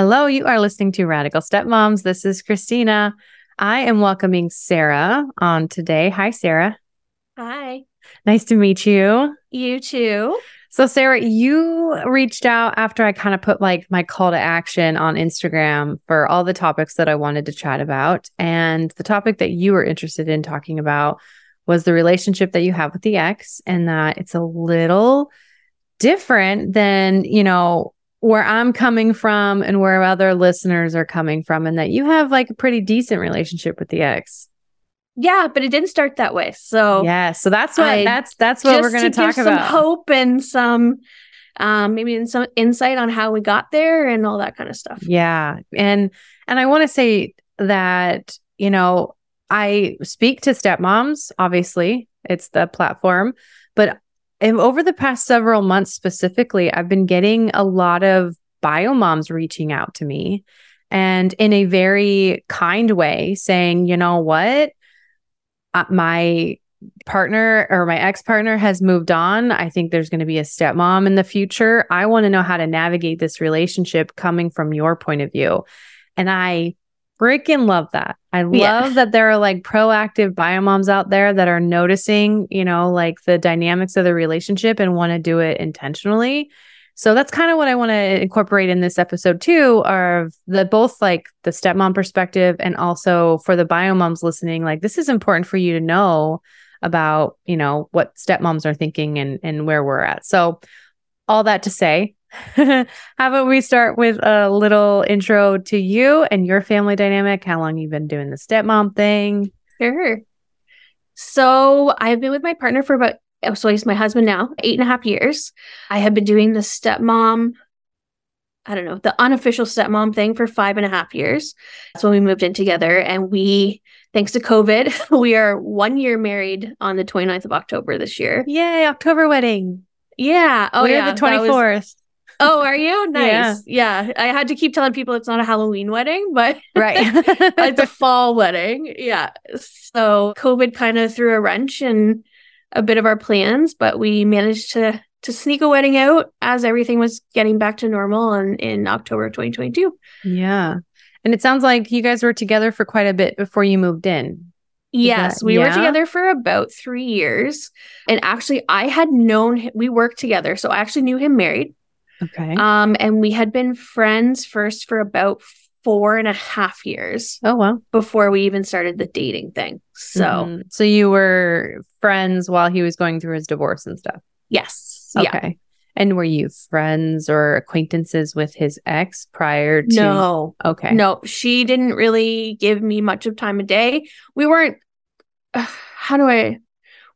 Hello, you are listening to Radical Stepmoms. This is Christina. I am welcoming Sarah on today. Hi, Sarah. Hi. Nice to meet you. You too. So, Sarah, you reached out after I kind of put like my call to action on Instagram for all the topics that I wanted to chat about. And the topic that you were interested in talking about was the relationship that you have with the ex, and that it's a little different than, you know, where I'm coming from and where other listeners are coming from, and that you have like a pretty decent relationship with the ex. Yeah, but it didn't start that way. So yeah, so that's what I, that's that's what we're going to talk about. Some hope and some um, maybe in some insight on how we got there and all that kind of stuff. Yeah, and and I want to say that you know I speak to stepmoms. Obviously, it's the platform, and over the past several months specifically, I've been getting a lot of bio moms reaching out to me and in a very kind way saying, you know what? Uh, my partner or my ex partner has moved on. I think there's going to be a stepmom in the future. I want to know how to navigate this relationship coming from your point of view. And I freaking love that. I yeah. love that there are like proactive biomoms out there that are noticing, you know, like the dynamics of the relationship and want to do it intentionally. So that's kind of what I want to incorporate in this episode too, of the both like the stepmom perspective and also for the biomoms listening, like this is important for you to know about, you know, what stepmoms are thinking and and where we're at. So all that to say, how about we start with a little intro to you and your family dynamic? How long you've been doing the stepmom thing? Sure. So I've been with my partner for about oh, so he's my husband now, eight and a half years. I have been doing the stepmom, I don't know, the unofficial stepmom thing for five and a half years. That's when we moved in together. And we, thanks to COVID, we are one year married on the 29th of October this year. Yay, October wedding. Yeah. Oh, We're yeah. the 24th. Oh, are you? Nice. Yeah. yeah. I had to keep telling people it's not a Halloween wedding, but right. it's a fall wedding. Yeah. So COVID kind of threw a wrench in a bit of our plans, but we managed to to sneak a wedding out as everything was getting back to normal in, in October 2022. Yeah. And it sounds like you guys were together for quite a bit before you moved in. Yes, that, we yeah? were together for about three years. And actually, I had known we worked together. So I actually knew him married. Okay. Um, and we had been friends first for about four and a half years. Oh wow. Before we even started the dating thing. So mm-hmm. so you were friends while he was going through his divorce and stuff. Yes. Okay. Yeah. And were you friends or acquaintances with his ex prior to No. Okay. No, she didn't really give me much of time of day. We weren't uh, how do I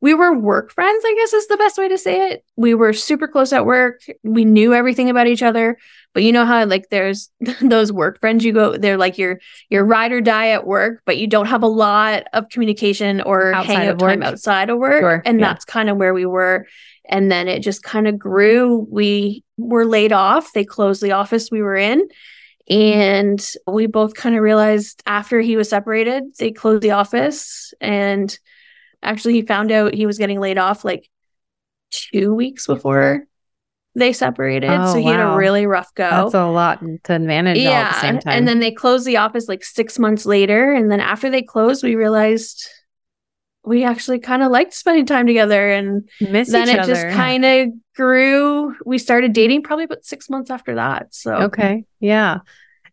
we were work friends, I guess is the best way to say it. We were super close at work. We knew everything about each other. But you know how like there's those work friends you go they're like your your ride or die at work, but you don't have a lot of communication or outside hangout time outside of work. Sure, and yeah. that's kind of where we were. And then it just kind of grew. We were laid off. They closed the office we were in. And we both kind of realized after he was separated, they closed the office and Actually, he found out he was getting laid off like two weeks before they separated. Oh, so he wow. had a really rough go. That's a lot to manage yeah. all at the same time. And then they closed the office like six months later. And then after they closed, we realized we actually kind of liked spending time together and Miss then it other. just kind of grew. We started dating probably about six months after that. So okay. Yeah.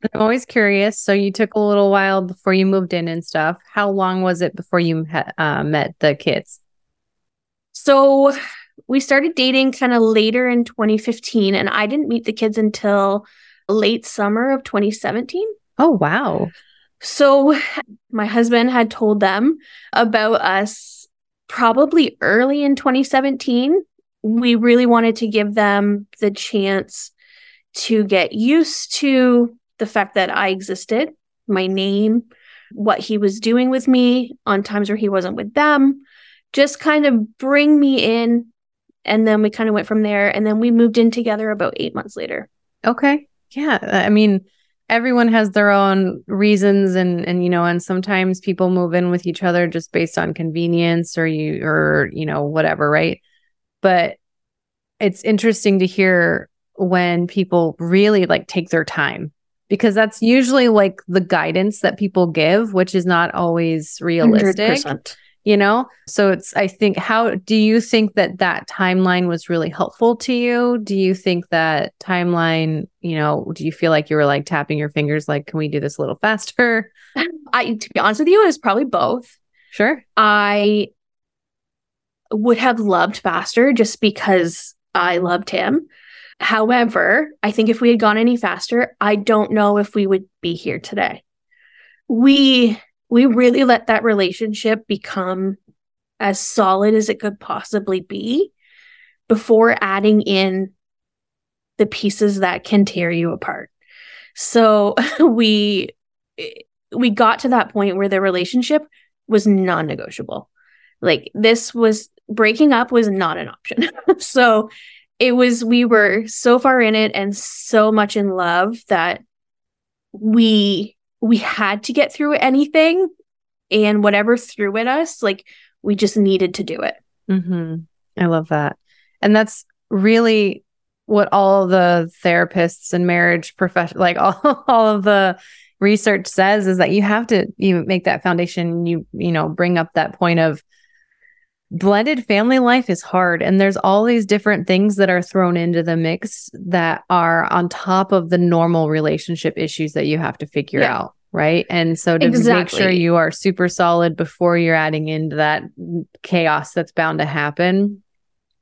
I'm always curious. So you took a little while before you moved in and stuff. How long was it before you uh, met the kids? So we started dating kind of later in 2015, and I didn't meet the kids until late summer of 2017. Oh, wow. So my husband had told them about us probably early in 2017 we really wanted to give them the chance to get used to the fact that I existed, my name, what he was doing with me on times where he wasn't with them, just kind of bring me in. And then we kind of went from there. And then we moved in together about eight months later. Okay. Yeah. I mean, everyone has their own reasons and and you know and sometimes people move in with each other just based on convenience or you or you know whatever right but it's interesting to hear when people really like take their time because that's usually like the guidance that people give, which is not always realistic. 100%. You know, so it's, I think, how do you think that that timeline was really helpful to you? Do you think that timeline, you know, do you feel like you were like tapping your fingers, like, can we do this a little faster? I, to be honest with you, it was probably both. Sure. I would have loved faster just because I loved him. However, I think if we had gone any faster, I don't know if we would be here today. We we really let that relationship become as solid as it could possibly be before adding in the pieces that can tear you apart. So we we got to that point where the relationship was non-negotiable. Like this was breaking up was not an option. so it was we were so far in it and so much in love that we we had to get through anything and whatever threw at us like we just needed to do it mm-hmm. i love that and that's really what all the therapists and marriage profession like all, all of the research says is that you have to you make that foundation you you know bring up that point of blended family life is hard and there's all these different things that are thrown into the mix that are on top of the normal relationship issues that you have to figure yeah. out right? And so to exactly. make sure you are super solid before you're adding into that chaos that's bound to happen.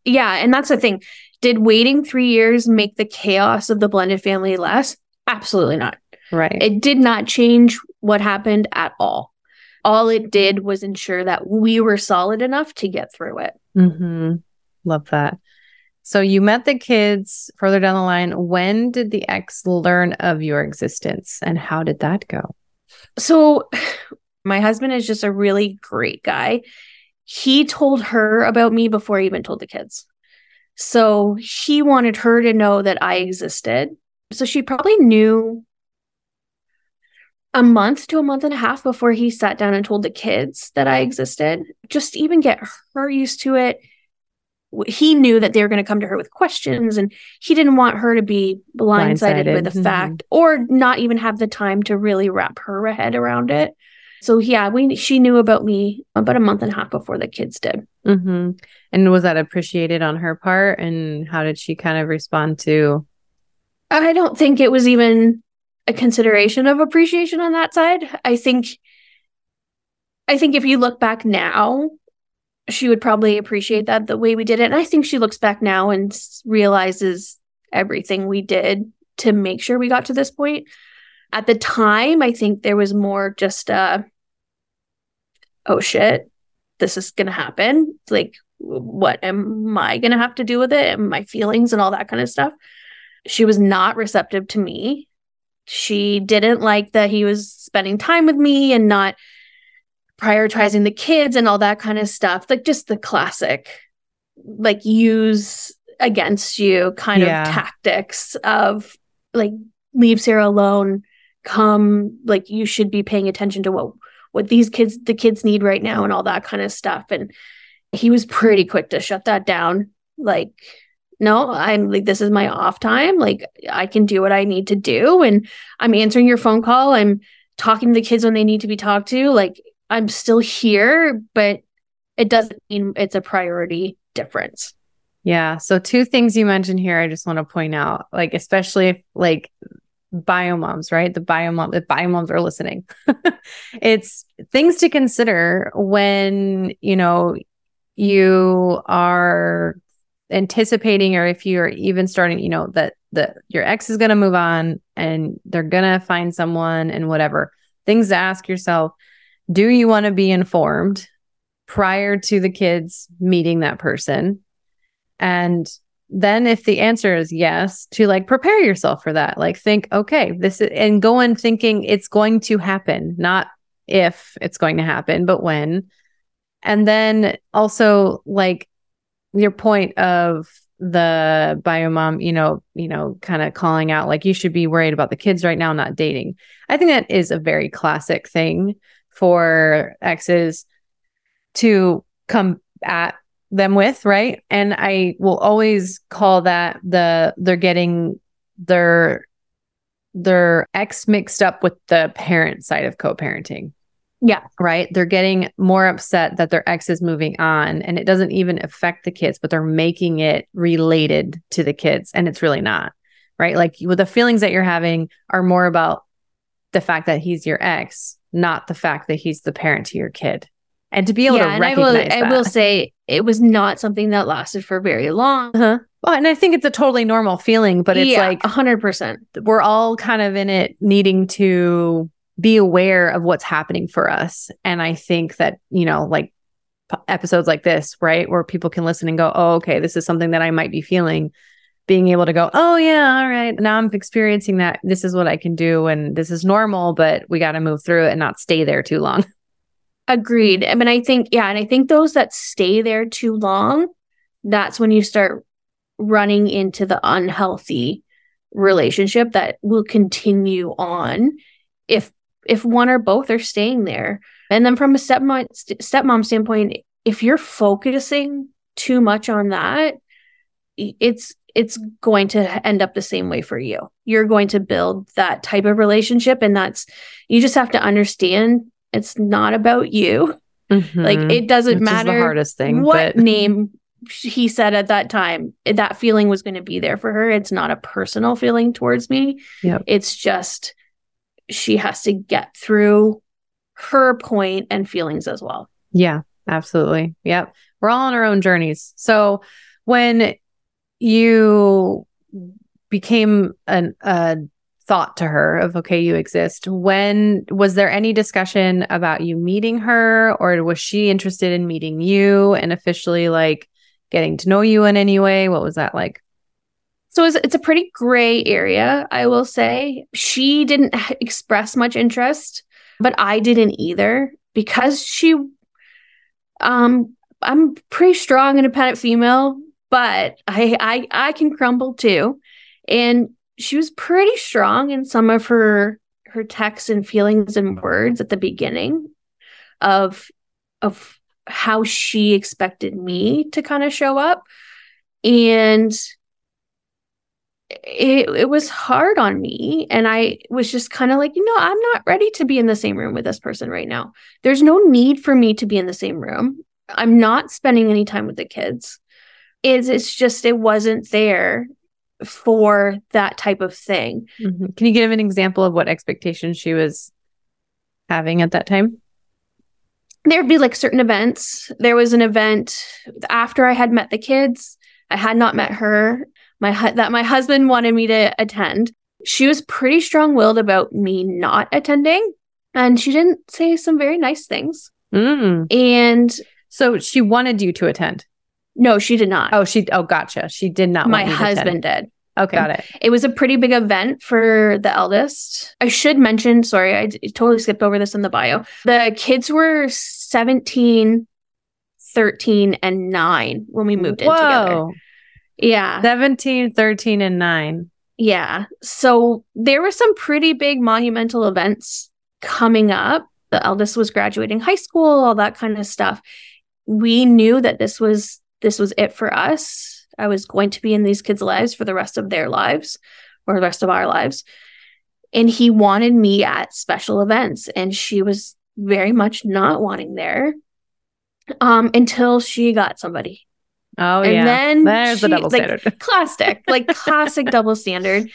Yeah and that's the thing. Did waiting 3 years make the chaos of the blended family less? Absolutely not. Right. It did not change what happened at all all it did was ensure that we were solid enough to get through it. Mm-hmm. Love that. So you met the kids further down the line. When did the ex learn of your existence and how did that go? So my husband is just a really great guy. He told her about me before he even told the kids. So he wanted her to know that I existed. So she probably knew a month to a month and a half before he sat down and told the kids that I existed, just even get her used to it. He knew that they were going to come to her with questions, and he didn't want her to be blindsided, blindsided. with the mm-hmm. fact or not even have the time to really wrap her head around it. So yeah, we she knew about me about a month and a half before the kids did. Mm-hmm. And was that appreciated on her part? And how did she kind of respond to? I don't think it was even a consideration of appreciation on that side. I think I think if you look back now, she would probably appreciate that the way we did it. And I think she looks back now and realizes everything we did to make sure we got to this point. At the time, I think there was more just uh oh shit, this is gonna happen. Like, what am I gonna have to do with it? And my feelings and all that kind of stuff. She was not receptive to me she didn't like that he was spending time with me and not prioritizing the kids and all that kind of stuff. Like just the classic, like use against you kind yeah. of tactics of like leave Sarah alone, come like you should be paying attention to what what these kids the kids need right now and all that kind of stuff. And he was pretty quick to shut that down. Like no, I'm like, this is my off time. Like, I can do what I need to do. And I'm answering your phone call. I'm talking to the kids when they need to be talked to. Like, I'm still here, but it doesn't mean it's a priority difference. Yeah. So, two things you mentioned here, I just want to point out, like, especially if, like, biomoms, right? The biomom, the biomoms are listening. it's things to consider when, you know, you are anticipating or if you're even starting you know that that your ex is going to move on and they're going to find someone and whatever things to ask yourself do you want to be informed prior to the kids meeting that person And then if the answer is yes, to like prepare yourself for that. Like think, okay, this is and go in thinking it's going to happen, not if it's going to happen, but when. And then also like your point of the bio mom, you know, you know, kind of calling out like you should be worried about the kids right now, not dating. I think that is a very classic thing for exes to come at them with, right? And I will always call that the they're getting their their ex mixed up with the parent side of co-parenting. Yeah. Right. They're getting more upset that their ex is moving on and it doesn't even affect the kids, but they're making it related to the kids. And it's really not. Right. Like the feelings that you're having are more about the fact that he's your ex, not the fact that he's the parent to your kid. And to be able yeah, to recognize I will, that. I will say it was not something that lasted for very long. Uh-huh. Well, and I think it's a totally normal feeling, but it's yeah, like 100%. We're all kind of in it needing to be aware of what's happening for us. And I think that, you know, like episodes like this, right, where people can listen and go, oh, okay, this is something that I might be feeling. Being able to go, oh, yeah, all right, now I'm experiencing that. This is what I can do. And this is normal, but we got to move through it and not stay there too long. Agreed. I mean, I think, yeah. And I think those that stay there too long, that's when you start running into the unhealthy relationship that will continue on if if one or both are staying there. And then from a stepmom stepmom standpoint, if you're focusing too much on that, it's it's going to end up the same way for you. You're going to build that type of relationship and that's you just have to understand it's not about you. Mm-hmm. Like it doesn't Which matter the hardest thing, what but... name he said at that time. That feeling was going to be there for her. It's not a personal feeling towards me. Yep. It's just she has to get through her point and feelings as well. Yeah, absolutely. Yep. We're all on our own journeys. So when you became an a thought to her of okay you exist when was there any discussion about you meeting her or was she interested in meeting you and officially like getting to know you in any way what was that like so it's, it's a pretty gray area i will say. She didn't express much interest but i didn't either because she um i'm pretty strong independent female but i i i can crumble too. And she was pretty strong in some of her her texts and feelings and words at the beginning of of how she expected me to kind of show up. And it, it was hard on me and i was just kind of like you know i'm not ready to be in the same room with this person right now there's no need for me to be in the same room i'm not spending any time with the kids it's, it's just it wasn't there for that type of thing. Mm-hmm. Can you give an example of what expectations she was having at that time? There'd be like certain events. There was an event after I had met the kids. I had not met her. My hu- that my husband wanted me to attend. She was pretty strong-willed about me not attending, and she didn't say some very nice things. Mm. And so she wanted you to attend. No, she did not. Oh, she. Oh, gotcha. She did not. My husband did. Okay, got it. It was a pretty big event for the eldest. I should mention, sorry, I d- totally skipped over this in the bio. The kids were 17, 13, and 9 when we moved Whoa. in together. Yeah. 17, 13, and 9. Yeah. So there were some pretty big monumental events coming up. The eldest was graduating high school, all that kind of stuff. We knew that this was this was it for us. I was going to be in these kids' lives for the rest of their lives or the rest of our lives. And he wanted me at special events, and she was very much not wanting there um, until she got somebody. Oh, and yeah. then there's she, the double standard. Like, classic, like classic double standard.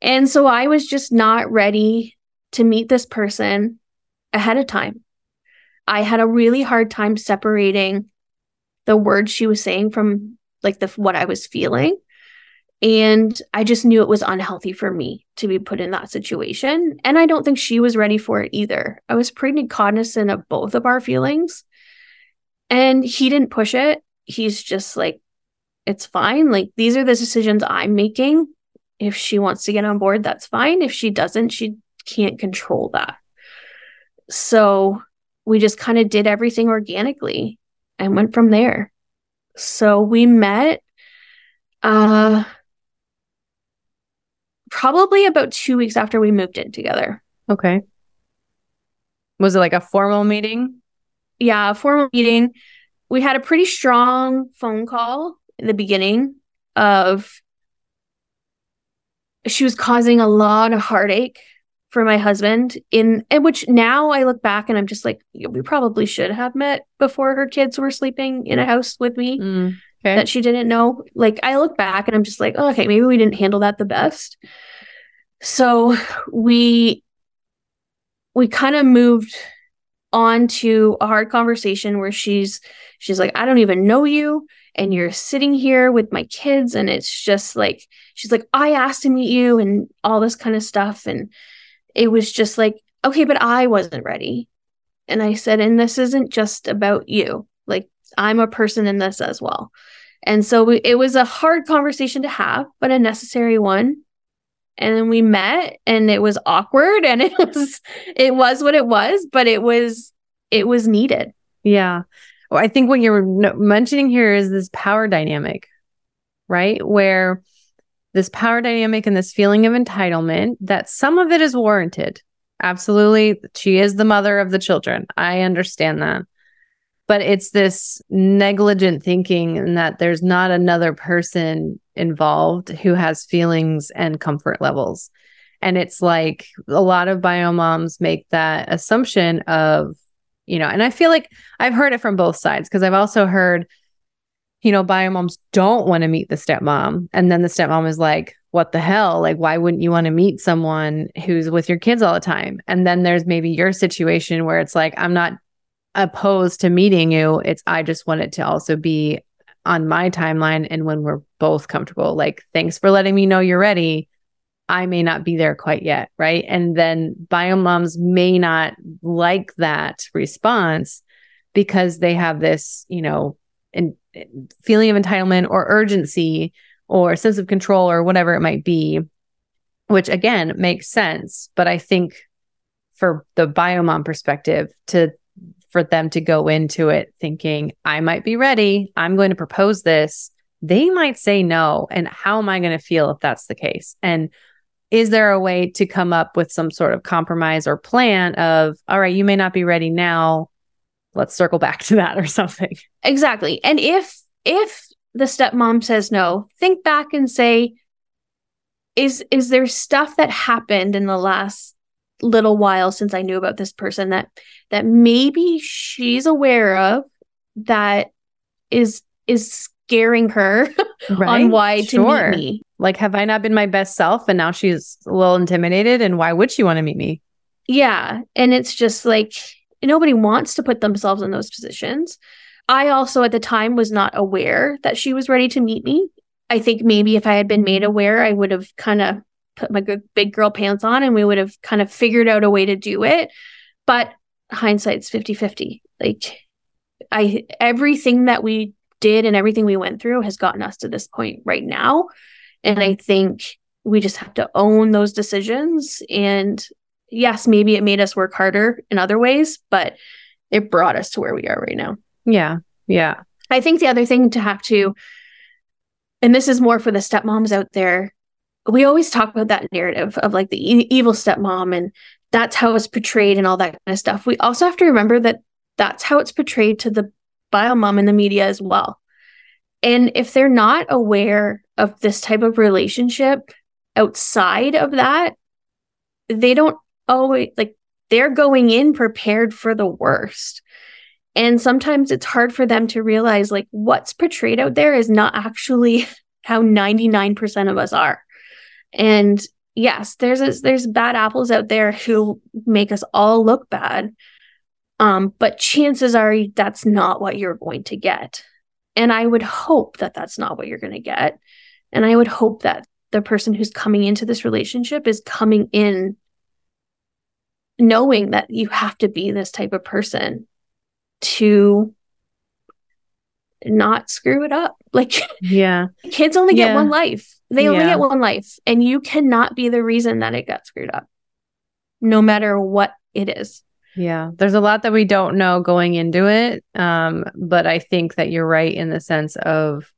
And so I was just not ready to meet this person ahead of time. I had a really hard time separating the words she was saying from like the what I was feeling. And I just knew it was unhealthy for me to be put in that situation. And I don't think she was ready for it either. I was pretty cognizant of both of our feelings. And he didn't push it. He's just like, It's fine. Like these are the decisions I'm making. If she wants to get on board, that's fine. If she doesn't, she can't control that. So we just kind of did everything organically and went from there. So we met uh probably about 2 weeks after we moved in together. Okay. Was it like a formal meeting? Yeah, a formal meeting. We had a pretty strong phone call in the beginning of she was causing a lot of heartache for my husband in, in which now I look back and I'm just like we probably should have met before her kids were sleeping in a house with me mm, okay. that she didn't know. Like I look back and I'm just like, oh, okay, maybe we didn't handle that the best. So we we kind of moved on to a hard conversation where she's she's like, I don't even know you and you're sitting here with my kids and it's just like she's like i asked to meet you and all this kind of stuff and it was just like, okay, but I wasn't ready. And I said, and this isn't just about you. Like, I'm a person in this as well. And so we, it was a hard conversation to have, but a necessary one. And then we met and it was awkward and it was it was what it was, but it was it was needed. Yeah. Well, I think what you're mentioning here is this power dynamic, right? Where this power dynamic and this feeling of entitlement that some of it is warranted. Absolutely. She is the mother of the children. I understand that. But it's this negligent thinking and that there's not another person involved who has feelings and comfort levels. And it's like a lot of bio moms make that assumption of, you know, and I feel like I've heard it from both sides because I've also heard you know, bio moms don't want to meet the stepmom. And then the stepmom is like, what the hell? Like, why wouldn't you want to meet someone who's with your kids all the time? And then there's maybe your situation where it's like, I'm not opposed to meeting you. It's, I just want it to also be on my timeline and when we're both comfortable. Like, thanks for letting me know you're ready. I may not be there quite yet. Right. And then bio moms may not like that response because they have this, you know, and feeling of entitlement or urgency or sense of control or whatever it might be, which again makes sense. But I think for the biomom perspective, to for them to go into it thinking, I might be ready, I'm going to propose this, they might say no. And how am I going to feel if that's the case? And is there a way to come up with some sort of compromise or plan of, all right, you may not be ready now. Let's circle back to that or something. Exactly. And if if the stepmom says no, think back and say, is is there stuff that happened in the last little while since I knew about this person that that maybe she's aware of that is is scaring her right? on why sure. to meet me. Like, have I not been my best self and now she's a little intimidated? And why would she want to meet me? Yeah. And it's just like nobody wants to put themselves in those positions. I also at the time was not aware that she was ready to meet me. I think maybe if I had been made aware, I would have kind of put my good big girl pants on and we would have kind of figured out a way to do it. But hindsight's 50-50. Like I everything that we did and everything we went through has gotten us to this point right now. And I think we just have to own those decisions and yes, maybe it made us work harder in other ways, but it brought us to where we are right now. Yeah. Yeah. I think the other thing to have to, and this is more for the stepmoms out there, we always talk about that narrative of like the e- evil stepmom and that's how it's portrayed and all that kind of stuff. We also have to remember that that's how it's portrayed to the bio mom in the media as well. And if they're not aware of this type of relationship outside of that, they don't always like they're going in prepared for the worst. And sometimes it's hard for them to realize like what's portrayed out there is not actually how 99% of us are. And yes, there's a, there's bad apples out there who make us all look bad. Um, but chances are that's not what you're going to get. And I would hope that that's not what you're going to get. And I would hope that the person who's coming into this relationship is coming in knowing that you have to be this type of person to not screw it up. Like Yeah. kids only get Yeah. one life. They only Yeah. get one life and you cannot be the reason that it got screwed up. No matter what it is. Yeah, there's a lot that we don't know going into it. Um, but I think that you're right in the sense of,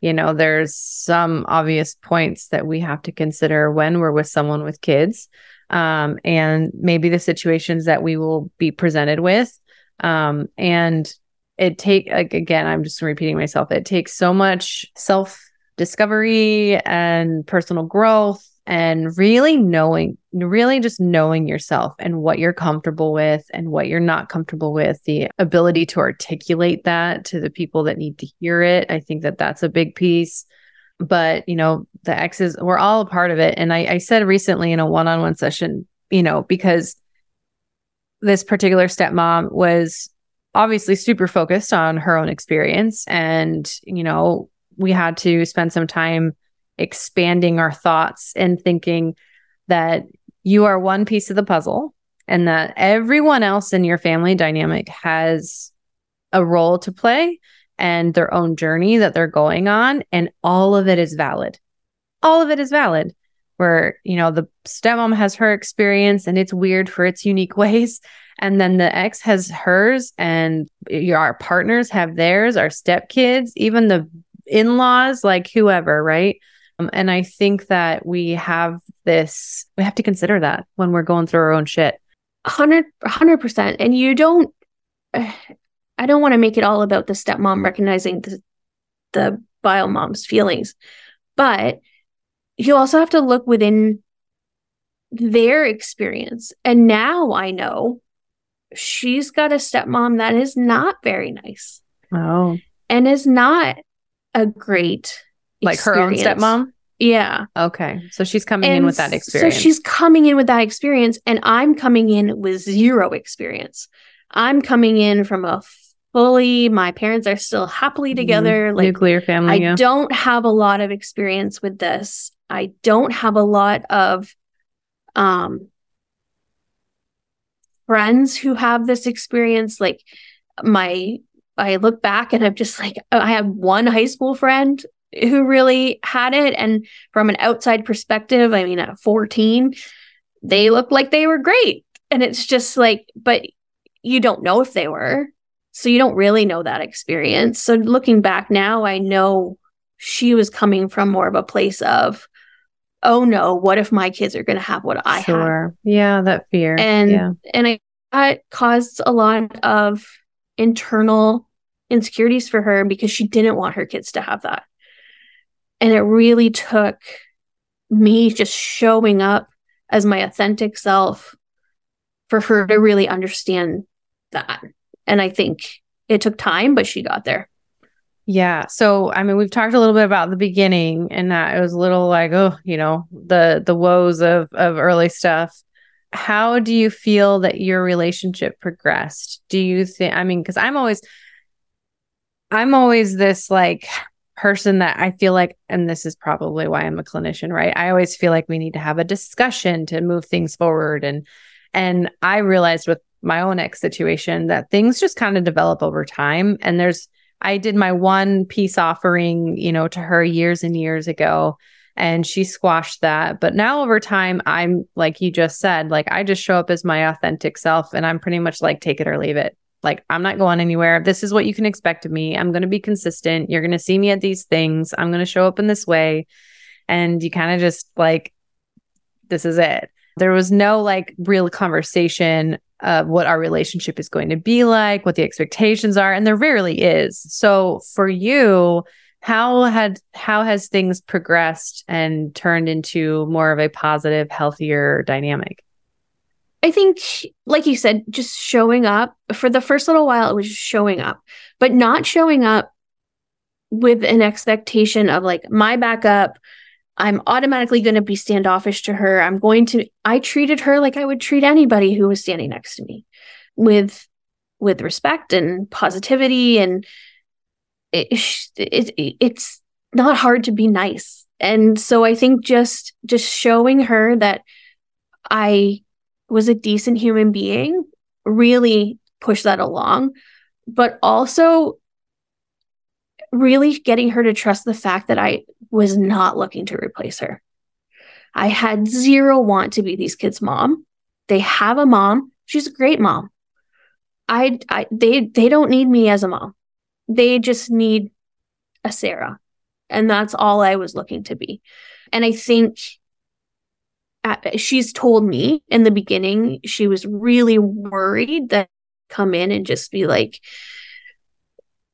you know, there's some obvious points that we have to consider when we're with someone with kids. Um, and maybe the situations that we will be presented with. Um, and it take like again, I'm just repeating myself, it takes so much self discovery and personal growth and really knowing really just knowing yourself and what you're comfortable with and what you're not comfortable with the ability to articulate that to the people that need to hear it i think that that's a big piece. But you know the exes we're all a part of it. And i, I said recently in a one-on-one session you know because this particular stepmom was obviously super focused on her own experience. And you know we had to spend some time expanding our thoughts and thinking that you are one piece of the puzzle and that everyone else in your family dynamic has a role to play and their own journey that they're going on. And all of it is valid. All of it is valid where you know the stepmom has her experience and it's weird for its unique ways. And then the ex has hers and our partners have theirs our stepkids even the in-laws like whoever right Um, and i think that we have this we have to consider that when we're going through our own shit. 100 100% and you don't i don't want to make it all about the stepmom recognizing the the bio mom's feelings. But you also have to look within their experience. And now i know she's got a stepmom that is not very nice. Oh. And is not a great like her own stepmom yeah okay so she's coming in with that experience So she's coming in with that experience, and I'm coming in with zero experience. I'm coming in from a fully, my parents are still happily together. Mhm. Like, nuclear family I yeah. don't have a lot of experience with this. I don't have a lot of um friends who have this experience. Like, my, I look back and I'm just like, I have one high school friend who really had it. And from an outside perspective, I mean, at 14, they looked like they were great. And it's just like, but you don't know if they were. So you don't really know that experience. So looking back now, I know she was coming from more of a place of, oh no, what if my kids are going to have what I had? sure yeah that fear And yeah and I that caused a lot of internal insecurities for her because she didn't want her kids to have that. And it really took me just showing up as my authentic self for her to really understand that. And I think it took time, but she got there. Yeah. So, I mean, we've talked a little bit about the beginning and that it was a little like, oh, you know, the the woes of of early stuff. How do you feel that your relationship progressed? Do you think I mean, cuz I'm always I'm always this like person that I feel like and this is probably why I'm a clinician, right? I always feel like we need to have a discussion to move things forward and and I realized with my own ex situation that things just kind of develop over time and there's I did my one peace offering, you know, to her years and years ago and she squashed that. But now over time, I'm like you just said, like I just show up as my authentic self and I'm pretty much like take it or leave it. Like I'm not going anywhere. This is what you can expect of me. I'm going to be consistent. You're going to see me at these things. I'm going to show up in this way. And you kind of just like this is it. There was no like real conversation of what our relationship is going to be like, what the expectations are, and there rarely is. So for you, how had how has things progressed and turned into more of a positive, healthier dynamic? I think, like you said, just showing up for the first little while, it was showing up, but not showing up with an expectation of like my backup. I'm automatically going to be standoffish to her. I'm going to, I treated her like I would treat anybody who was standing next to me with, with respect and positivity. And it, it, it's not hard to be nice. And so I think just, just showing her that I was a decent human being really pushed that along but also really getting her to trust the fact that I was not looking to replace her. I had zero want to be these kids' mom. They have a mom. She's a great mom. I, I they they don't need me as a mom. They just need a Sarah. And that's all I was looking to be. And I think at, she's told me in the beginning she was really worried that come in and just be like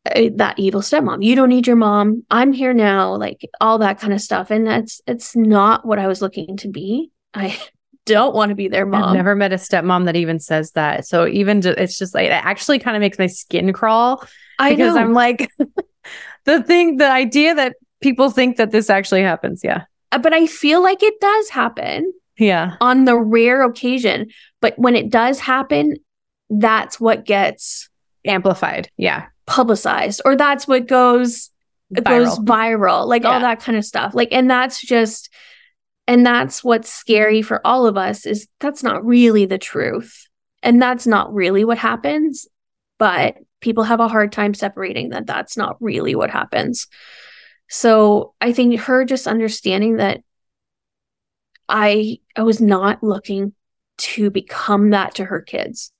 that evil stepmom. You don't need your mom. I'm here now, like all that kind of stuff. And that's it's not what I was looking to be. I don't want to be their mom. I've never met a stepmom that even says that. So even it's just like it actually kind of makes my skin crawl I because know. I'm like the thing, the idea that people think that this actually happens. Yeah. Uh, but I feel like it does happen Yeah. on the rare occasion. But when it does happen, that's what gets Amplified. Yeah. publicized, or that's what goes it goes viral, like all that kind of stuff. Like, and that's just, and that's what's scary for all of us is that's not really the truth. And that's not really what happens. But people have a hard time separating that that's not really what happens. So I think her just understanding that I I was not looking to become that to her kids.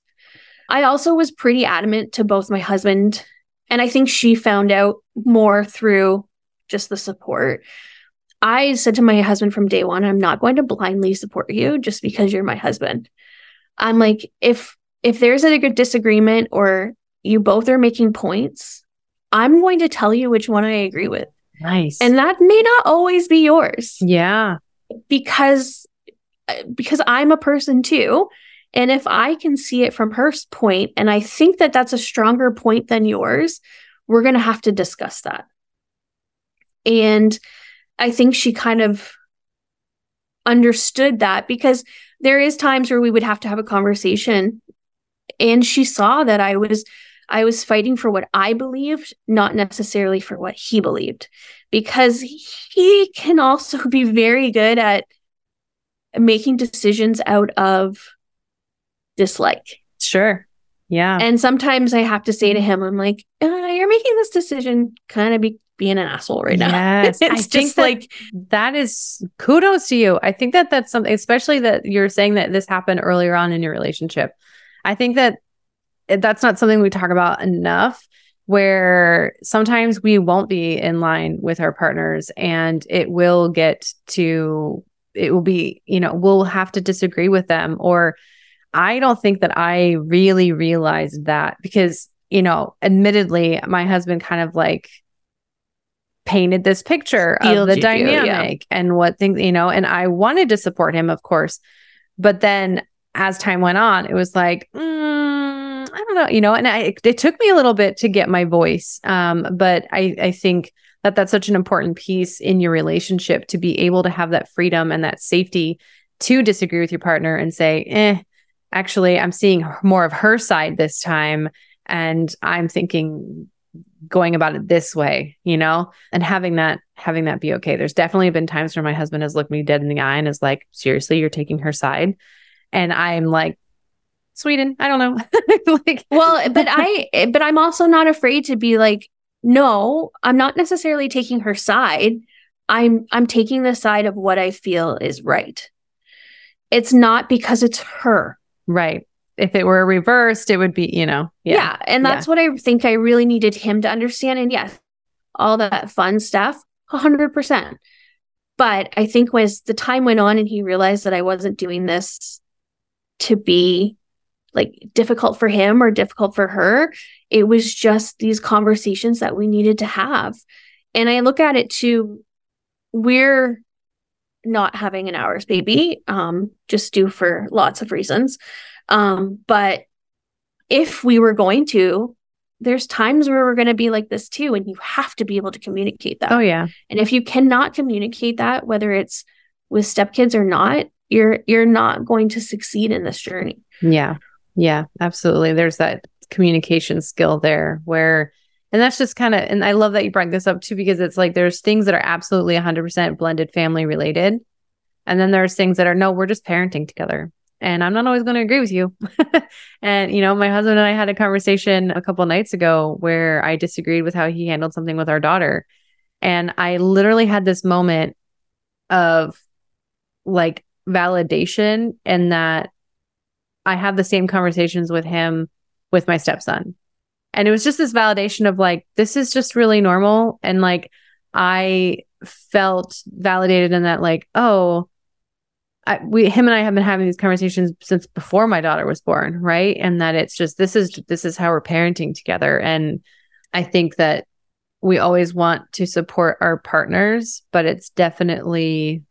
I also was pretty adamant to both my husband and I think she found out more through just the support. I said to my husband from day one, I'm not going to blindly support you just because you're my husband. I'm like, if if there's a good disagreement or you both are making points, I'm going to tell you which one I agree with. Nice. And that may not always be yours yeah. because uh, because I'm a person too. And if I can see it from her point, and I think that that's a stronger point than yours, we're going to have to discuss that. And I think she kind of understood that because there is times where we would have to have a conversation and she saw that I was I was fighting for what I believed, not necessarily for what he believed because he can also be very good at making decisions out of dislike. Sure. Yeah. And sometimes I have to say to him, I'm like, uh, you're making this decision kind of be being an asshole right now. Yes. I it's think just like, that is kudos to you. I think that that's something, especially that you're saying that this happened earlier on in your relationship. I think that that's not something we talk about enough. Where sometimes we won't be in line with our partners, and it will get to, it will be, you know, we'll have to disagree with them. Or I don't think that I really realized that because, you know, admittedly, my husband kind of like painted this picture of the you, yeah. dynamic and what things, you know, and I wanted to support him, of course. But then as time went on, it was like, mm, don't know, you know, and I, it took me a little bit to get my voice. Um, but I, I think that that's such an important piece in your relationship to be able to have that freedom and that safety to disagree with your partner and say, eh, actually, I'm seeing more of her side this time. And I'm thinking going about it this way, you know, and having that, having that be okay. There's definitely been times where my husband has looked me dead in the eye and is like, seriously, you're taking her side. And I'm like, Sweden, I don't know. like, well, but I, but I'm also not afraid to be like, no, I'm not necessarily taking her side. I'm, I'm taking the side of what I feel is right. It's not because it's her. right. If it were reversed, it would be, you know, Yeah. yeah. and that's what I think I really needed him to understand. And yes, all that fun stuff, 100%. But I think as the time went on and he realized that I wasn't doing this to be like difficult for him or difficult for her, it was just these conversations that we needed to have. And I look at it too, we're not having an ours baby, um, just due for lots of reasons. Um, but if we were going to, there's times where we're going to be like this too, and you have to be able to communicate that. Oh, yeah. And if you cannot communicate that, whether it's with stepkids or not, you're you're not going to succeed in this journey. Yeah. Yeah, absolutely. There's that communication skill there where, and that's just kind of, and I love that you brought this up too, because it's like there's things that are absolutely 100% blended family related. And then there's things that are, no, we're just parenting together. and I'm not always going to agree with you. and, you know, my husband and I had a conversation a couple nights ago where I disagreed with how he handled something with our daughter. And I literally had this moment of like validation and that I have the same conversations with him with my stepson. And it was just this validation of like, this is just really normal. And like, I felt validated in that, like, oh, I, we him and I have been having these conversations since before my daughter was born, right? And that it's just this is this is how we're parenting together. And I think that we always want to support our partners, but it's definitely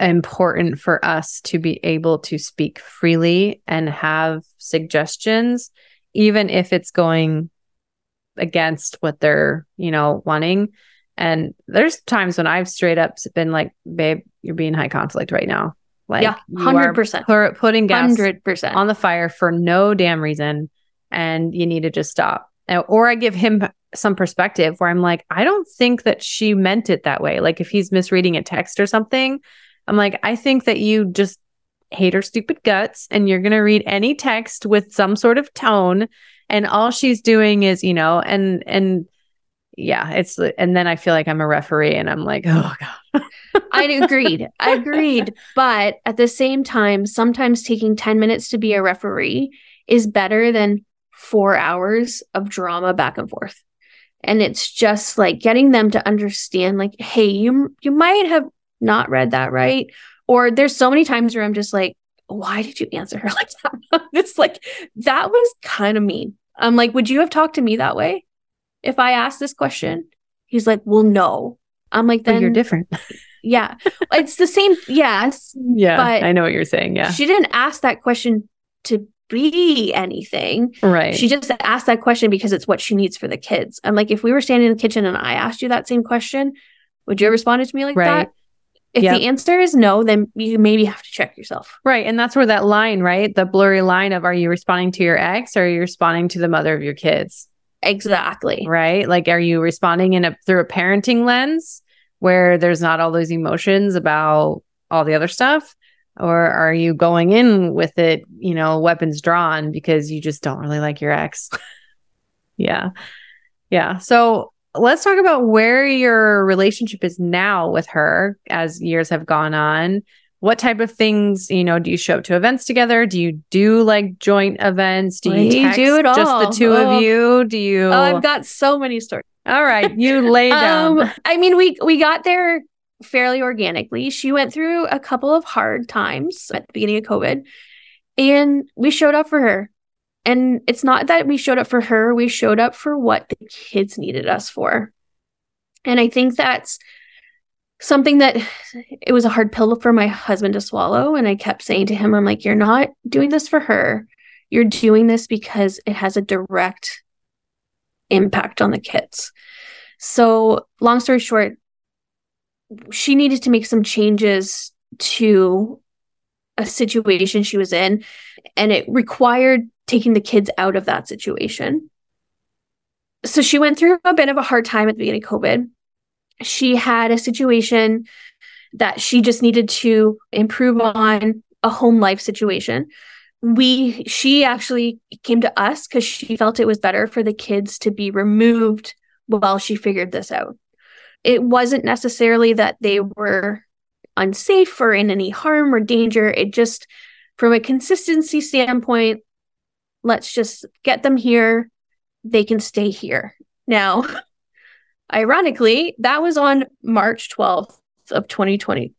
important for us to be able to speak freely and have suggestions, even if it's going against what they're, you know, wanting. And there's times when I've straight up been like, babe, you're being high conflict right now. Like, yeah, 100%. Pu- putting gas 100%. on the fire for no damn reason. And you need to just stop. Or I give him some perspective where I'm like, I don't think that she meant it that way. Like if he's misreading a text or something, I'm like, I think that you just hate her stupid guts and you're going to read any text with some sort of tone and all she's doing is, you know, and and yeah, it's and then I feel like I'm a referee and I'm like, oh god. I agreed. I agreed, but at the same time, sometimes taking 10 minutes to be a referee is better than 4 hours of drama back and forth. And it's just like getting them to understand like, hey, you you might have not read that right. Or there's so many times where I'm just like, why did you answer her like that? it's like, that was kind of mean. I'm like, would you have talked to me that way if I asked this question? He's like, well, no. I'm like, then but you're different. yeah. It's the same. Yes. Yeah. But I know what you're saying. Yeah. She didn't ask that question to be anything. Right. She just asked that question because it's what she needs for the kids. I'm like, if we were standing in the kitchen and I asked you that same question, would you have responded to me like right. that? If yep. the answer is no, then you maybe have to check yourself. Right. And that's where that line, right? The blurry line of are you responding to your ex or are you responding to the mother of your kids? Exactly. Right. Like, are you responding in a through a parenting lens where there's not all those emotions about all the other stuff? Or are you going in with it, you know, weapons drawn because you just don't really like your ex? yeah. Yeah. So let's talk about where your relationship is now with her as years have gone on. What type of things, you know, do you show up to events together? Do you do like joint events? Do you do it all. just the two oh. of you? Do you Oh, I've got so many stories. All right, you lay down. um, I mean, we we got there fairly organically. She went through a couple of hard times at the beginning of COVID, and we showed up for her. And it's not that we showed up for her, we showed up for what the kids needed us for. And I think that's something that it was a hard pill for my husband to swallow. And I kept saying to him, I'm like, you're not doing this for her. You're doing this because it has a direct impact on the kids. So, long story short, she needed to make some changes to a situation she was in, and it required taking the kids out of that situation. So she went through a bit of a hard time at the beginning of COVID. She had a situation that she just needed to improve on a home life situation. We she actually came to us cuz she felt it was better for the kids to be removed while she figured this out. It wasn't necessarily that they were unsafe or in any harm or danger. It just from a consistency standpoint, let's just get them here. They can stay here. Now, ironically, that was on March 12th of 2020.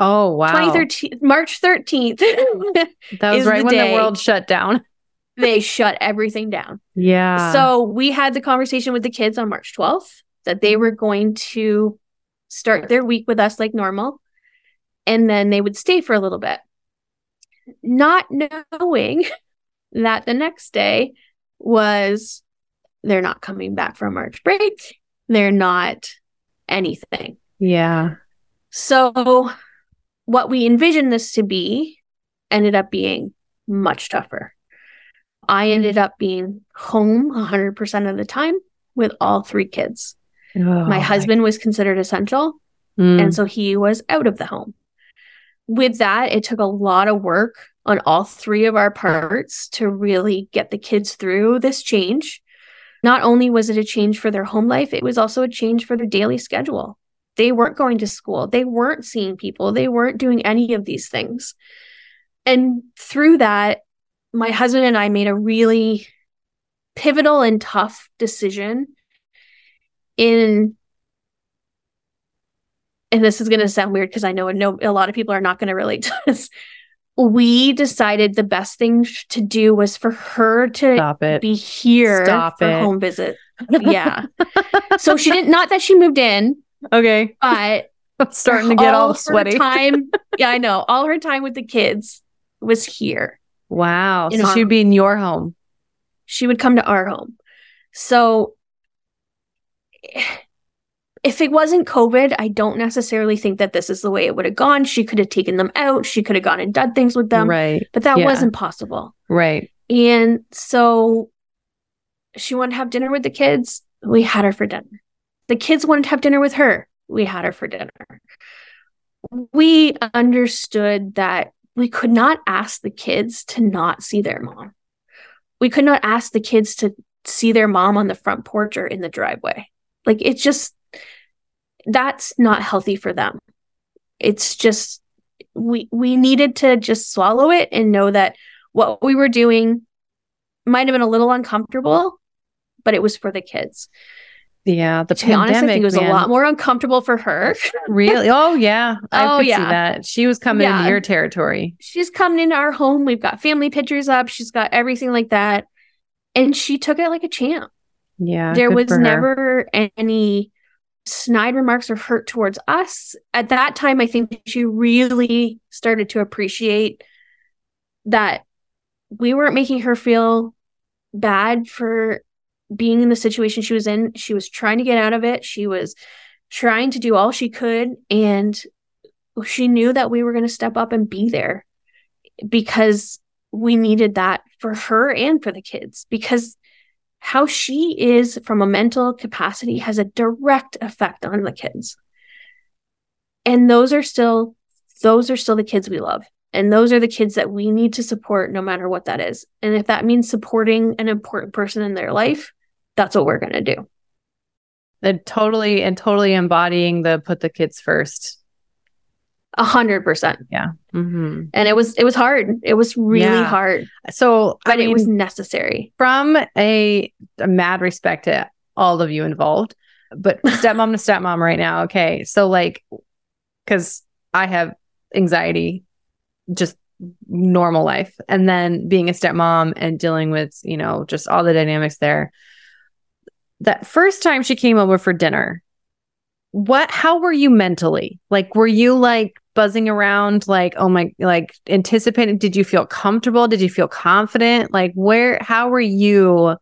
Oh, wow. 2013, March 13th. that was right the when the world shut down. they shut everything down. Yeah. So we had the conversation with the kids on March 12th that they were going to start their week with us like normal. And then they would stay for a little bit. Not knowing that the next day was they're not coming back from March break. They're not anything. Yeah. So, what we envisioned this to be ended up being much tougher. I ended up being home 100% of the time with all three kids. Oh, my husband was considered essential, mm. and so he was out of the home. with that, it took a lot of work on all three of our parts to really get the kids through this change. Not only was it a change for their home life, it was also a change for their daily schedule. They weren't going to school, they weren't seeing people, they weren't doing any of these things. And through that, my husband and I made a really pivotal and tough decision in and this is going to sound weird because I know, a lot of people are not going to relate to this. We decided the best thing to do was for her to Stop it. be here Stop for it. home visit. Yeah. so she didn't, not that she moved in, Okay. but I'm starting to get all, her sweaty. time, yeah, I know. All her time with the kids was here. Wow. So she'd be in your home. She would come to our home. So if it wasn't COVID, I don't necessarily think that this is the way it would have gone. She could have taken them out. She could have gone and done things with them, right. but that Yeah. wasn't possible. Right. And so she wanted to have dinner with the kids. We had her for dinner. The kids wanted to have dinner with her. We had her for dinner. We understood that we could not ask the kids to not see their mom. We could not ask the kids to see their mom on the front porch or in the driveway. Like it's just, that's not healthy for them. It's just, we we needed to just swallow it and know that what we were doing might have been a little uncomfortable, but it was for the kids. Yeah. The To be honest, I think it was man. a lot more uncomfortable for her. Really? Oh yeah. I Oh, could see yeah. that. She was coming Yeah. into your territory. She's coming into our home. We've got family pictures up. She's got everything like that. And she took it like a champ. Yeah. there was never any snide remarks or hurt towards us. At that time, I think she really started to appreciate that we weren't making her feel bad for being in the situation she was in. She was trying to get out of it. She was trying to do all she could. And she knew that we were going to step up and be there because we needed that for her and for the kids. Because how she is from a mental capacity has a direct effect on the kids. And those are still those are still the kids we love. And those are the kids that we need to support no matter what that is. And if that means supporting an important person in their life, that's what we're going to do. And totally and totally embodying the put the kids first. A hundred percent. Yeah. hmm And it was it was hard. It was really Yeah. hard, So but I mean, it was necessary. from a, a mad respect to all of you involved, but stepmom to stepmom right now. Okay. So like, cause I have anxiety, just normal life. And then being a stepmom and dealing with, you know, just all the dynamics there. That first time she came over for dinner, what, how were you mentally? Like, were you like buzzing around, like, oh my, like anticipating? Did you feel comfortable? Did you feel confident? Like, where, how were you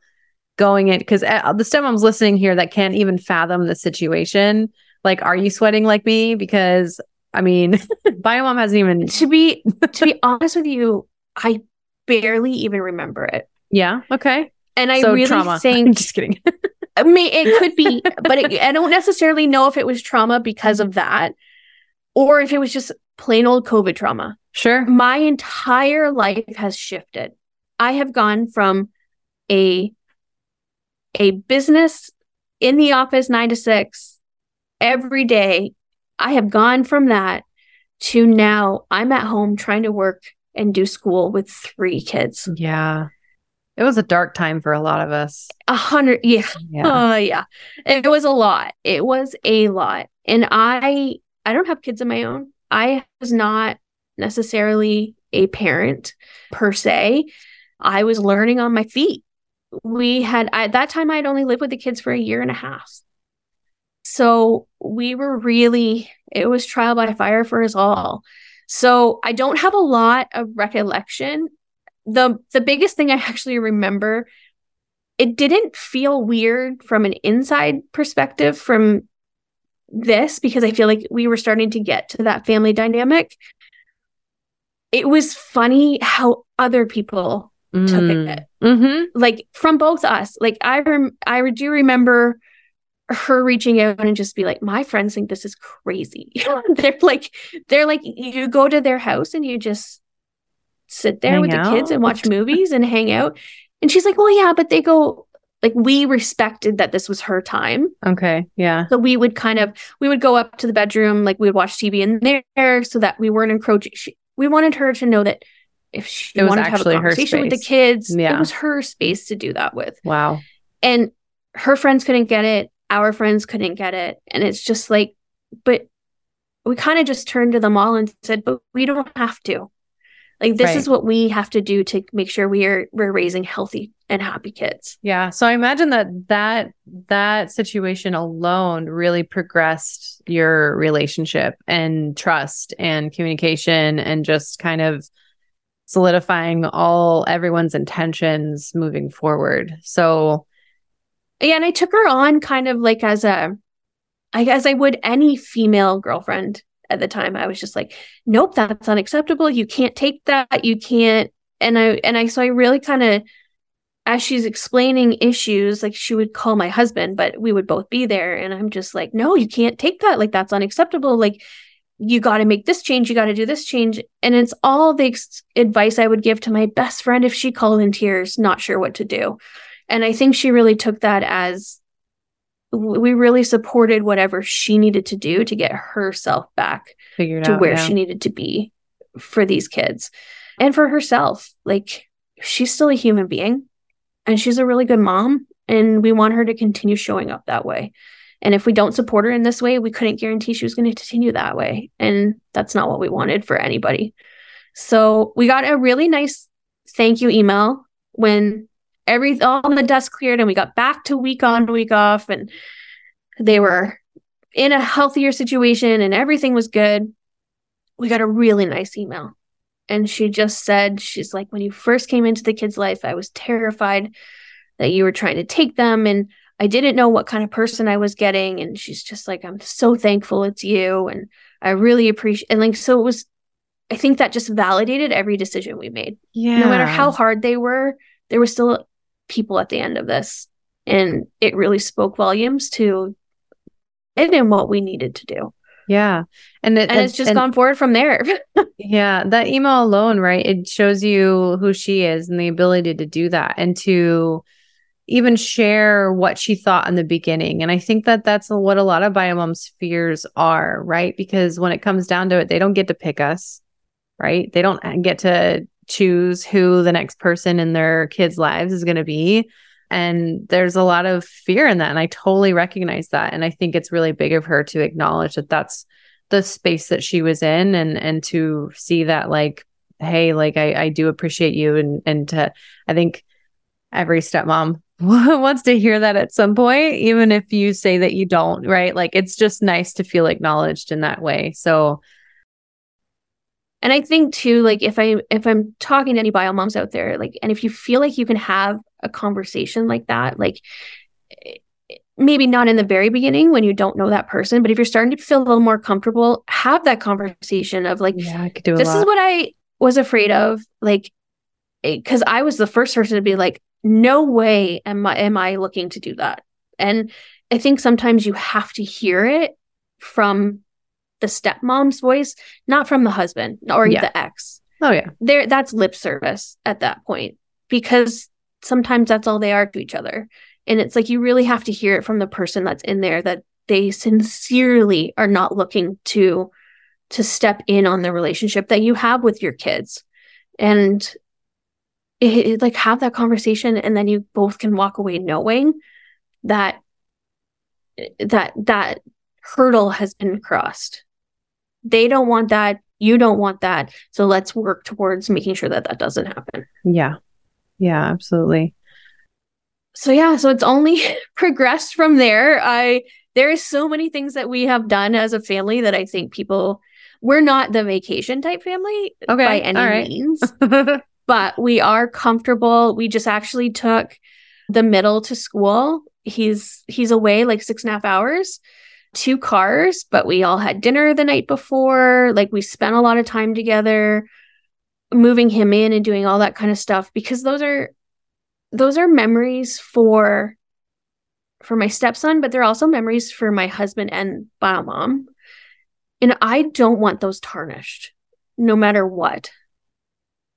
going in? Because uh, the stepmoms listening here that can't even fathom the situation, like, are you sweating like me? Because I mean, bio mom hasn't even, To be to be honest with you, I barely even remember it. yeah, okay. And I so really trauma. I'm just kidding. I mean, it could be, but it, I don't necessarily know if it was trauma because of that or if it was just plain old COVID trauma. sure. My entire life has shifted. I have gone from a a business in the office 9 to 6 every day. I have gone from that to now I'm at home trying to work and do school with 3 kids. Yeah. It was a dark time for a lot of us. A hundred, yeah. Yeah. Oh yeah. It was a lot. It was a lot. And I I don't have kids of my own. I was not necessarily a parent per se. I was learning on my feet. We had at that time I'd only lived with the kids for a year and a half. So we were really it was trial by fire for us all. So I don't have a lot of recollection. The the biggest thing I actually remember it didn't feel weird from an inside perspective from this because I feel like we were starting to get to that family dynamic. It was funny how other people took it. Mm-hmm. Like from both us. Like I rem- I do remember her reaching out and just be like, my friends think this is crazy. they're like, they're like, you go to their house and you just sit there hang with out? the kids and watch movies and hang out. And she's like, well, yeah, but they go like we respected that this was her time. Okay. Yeah. So we would kind of we would go up to the bedroom, like we would watch TV in there so that we weren't encroaching. She, we wanted her to know that if she wanted to have a conversation with the kids, yeah. it was her space to do that with. Wow. And her friends couldn't get it, our friends couldn't get it. And it's just like, but we kind of just turned to them all and said, but we don't have to. Like this right. is what we have to do to make sure we are we're raising healthy and happy kids. Yeah. So I imagine that that that situation alone really progressed your relationship and trust and communication and just kind of solidifying all everyone's intentions moving forward. So yeah, and I took her on kind of like as a I guess I would any female girlfriend at the time i was just like nope that's unacceptable. You can't take that. You can't and i and i so i really kind of as she's explaining issues like she would call my husband but we would both be there and i'm just like no you can't take that. Like that's unacceptable. Like you got to make this change. You got to do this change. And it's all the ex- advice i would give to my best friend if she called in tears not sure what to do. And i think she really took that as we really supported whatever she needed to do to get herself back Figured to out, where yeah. she needed to be for these kids and for herself. Like she's still a human being and she's a really good mom and we want her to continue showing up that way. And if we don't support her in this way, we couldn't guarantee she was going to continue that way. And that's not what we wanted for anybody. So we got a really nice thank you email when every all the dust cleared and we got back to week on week off. And they were in a healthier situation and everything was good. We got a really nice email. And she just said she's like when you first came into the kid's life i was terrified that you were trying to take them and i didn't know what kind of person i was getting. And she's just like i'm so thankful it's you and i really appreciate and like so it was i think that just validated every decision we made. Yeah no matter how hard they were there were still people at the end of this. And it really spoke volumes to it and what we needed to do. Yeah. And, it, and it's just and, gone forward from there. yeah. That email alone, right? It shows you who she is and the ability to do that and to even share what she thought in the beginning. And I think that that's what a lot of biomoms fears are, right? Because when it comes down to it, they don't get to pick us, right? They don't uh, get to choose who the next person in their kids' lives is going to be. And there's a lot of fear in that. And I totally recognize that. And I think it's really big of her to acknowledge that that's the space that she was in and and to see that like, hey, like I, I do appreciate you. And and to I think every stepmom wants to hear that at some point, even if you say that you don't, right? Like it's just nice to feel acknowledged in that way. So and i think too like if i if i'm talking to any bio moms out there like and if you feel like you can have a conversation like that like maybe not in the very beginning when you don't know that person but if you're starting to feel a little more comfortable have that conversation of like yeah, I could do. this is what i was afraid of like eh, because i was the first person to be like no way am i am i looking to do that and i think sometimes you have to hear it from the stepmom's voice, not from the husband or yeah. the ex. Oh yeah. There that's lip service at that point because sometimes that's all they are to each other. And it's like you really have to hear it from the person that's in there that they sincerely are not looking to to step in on the relationship that you have with your kids. And it, it, like have that conversation and then you both can walk away knowing that that that hurdle has been crossed they don't want that you don't want that. So let's work towards making sure that that doesn't happen. Yeah. Yeah absolutely. So yeah so it's only progressed from there. I there is so many things that we have done as a family that i think people we're not the vacation type family okay, by any right. means but we are comfortable. We just actually took the middle to school. He's he's away like six and a half hours two cars, but we all had dinner the night before. Like we spent a lot of time together moving him in and doing all that kind of stuff because those are those are memories for for my stepson, but they're also memories for my husband and bio mom. And I don't want those tarnished no matter what.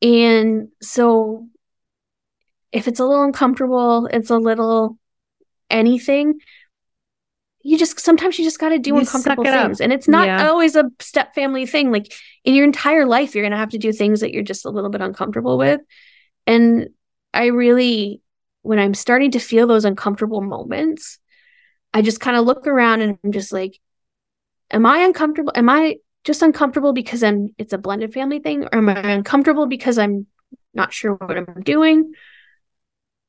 And so if it's a little uncomfortable, it's a little anything, you just sometimes you just got to do You uncomfortable suck it up. things. And it's not Yeah. always a step family thing. Like in your entire life, you're going to have to do things that you're just a little bit uncomfortable with. And I really, when I'm starting to feel those uncomfortable moments, I just kind of look around and I'm just like, am I uncomfortable? Am I just uncomfortable because I'm it's a blended family thing? Or am I uncomfortable because I'm not sure what I'm doing?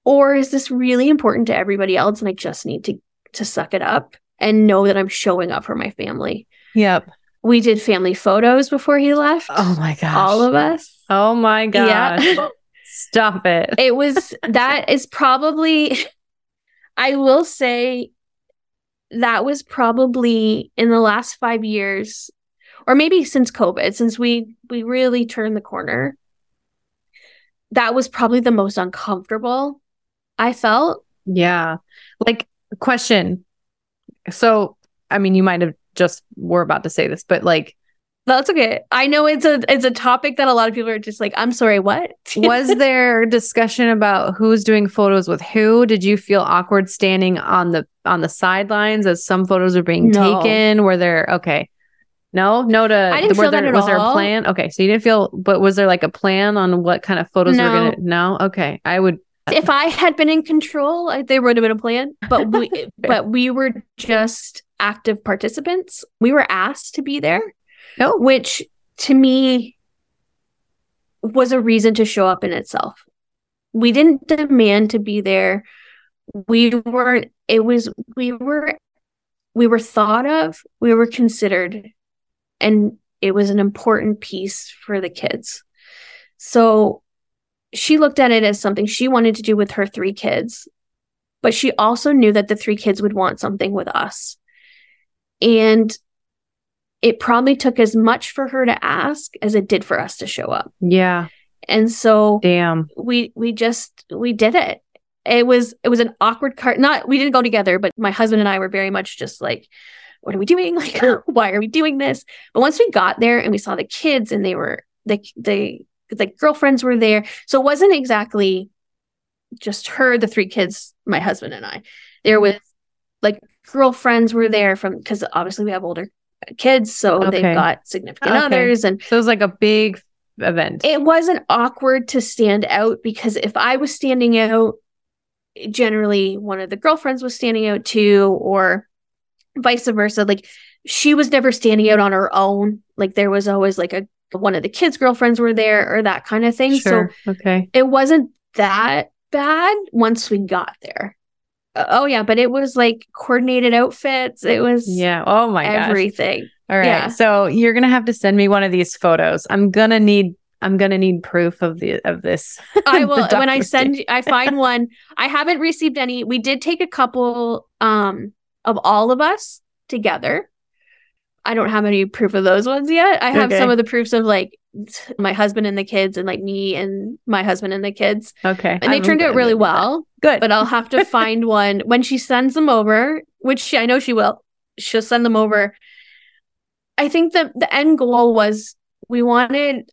Or is this really important to everybody else and I just need to to suck it up and know that I'm showing up for my family? Yep. We did family photos before he left. Oh my gosh. all of us. Oh my gosh. Yeah. Stop it. it was that is probably I will say that was probably in the last 5 years or maybe since COVID since we we really turned the corner that was probably the most uncomfortable I felt Yeah. Like question. So, I mean, you might have just were about to say this, but like that's okay. I know it's a it's a topic that a lot of people are just like I'm sorry what? was there discussion about who's doing photos with who? Did you feel awkward standing on the on the sidelines as some photos are being No. taken? Were there okay? No, no to I didn't feel that there at was there a plan? Okay, so you didn't feel but was there like a plan on what kind of photos No. were gonna no? Okay. I would if I had been in control, I, there would have been a plan. But we, but we were just active participants. We were asked to be there, no which to me was a reason to show up in itself. We didn't demand to be there. We weren't. It was we were we were thought of. We were considered, and it was an important piece for the kids. So she looked at it as something she wanted to do with her three kids, but she also knew that the three kids would want something with us. And it probably took as much for her to ask as it did for us to show up. yeah, And so damn. we we just we did it. It was it was an awkward cart. Not we didn't go together, but my husband and I were very much just like, what are we doing? Like, why are we doing this? But once we got there and we saw the kids and they were they they like girlfriends were there, so it wasn't exactly just her, the three kids, my husband and I. There mm-hmm. was like girlfriends were there from because obviously we have older kids, so Okay. they've got significant Okay. others and So it was like a big event. it wasn't awkward to stand out because if I was standing out, generally one of the girlfriends was standing out too, or vice versa. Like she was never standing out on her own. Like there was always like a one of the kids' girlfriends were there or that kind of thing. sure. okay. It wasn't that bad once we got there. Uh, Oh yeah, but it was like coordinated outfits. It was Yeah. Oh my gosh. everything. All right. Yeah. So you're gonna have to send me one of these photos. I'm gonna need I'm gonna need proof of the of this. I will when I send you- I find one. I haven't received any. We did take a couple um of all of us together. I don't have any proof of those ones yet. I have Okay. some of the proofs of like my husband and the kids and like me and my husband and the kids. Okay. And they I'm turned out really well, Good. but I'll have to find one when she sends them over, which she, I know she will. She'll send them over. I think the the end goal was we wanted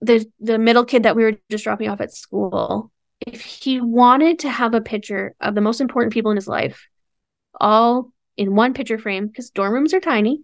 the the middle kid that we were just dropping off at school. If he wanted to have a picture of the most important people in his life, all in one picture frame, because dorm rooms are tiny,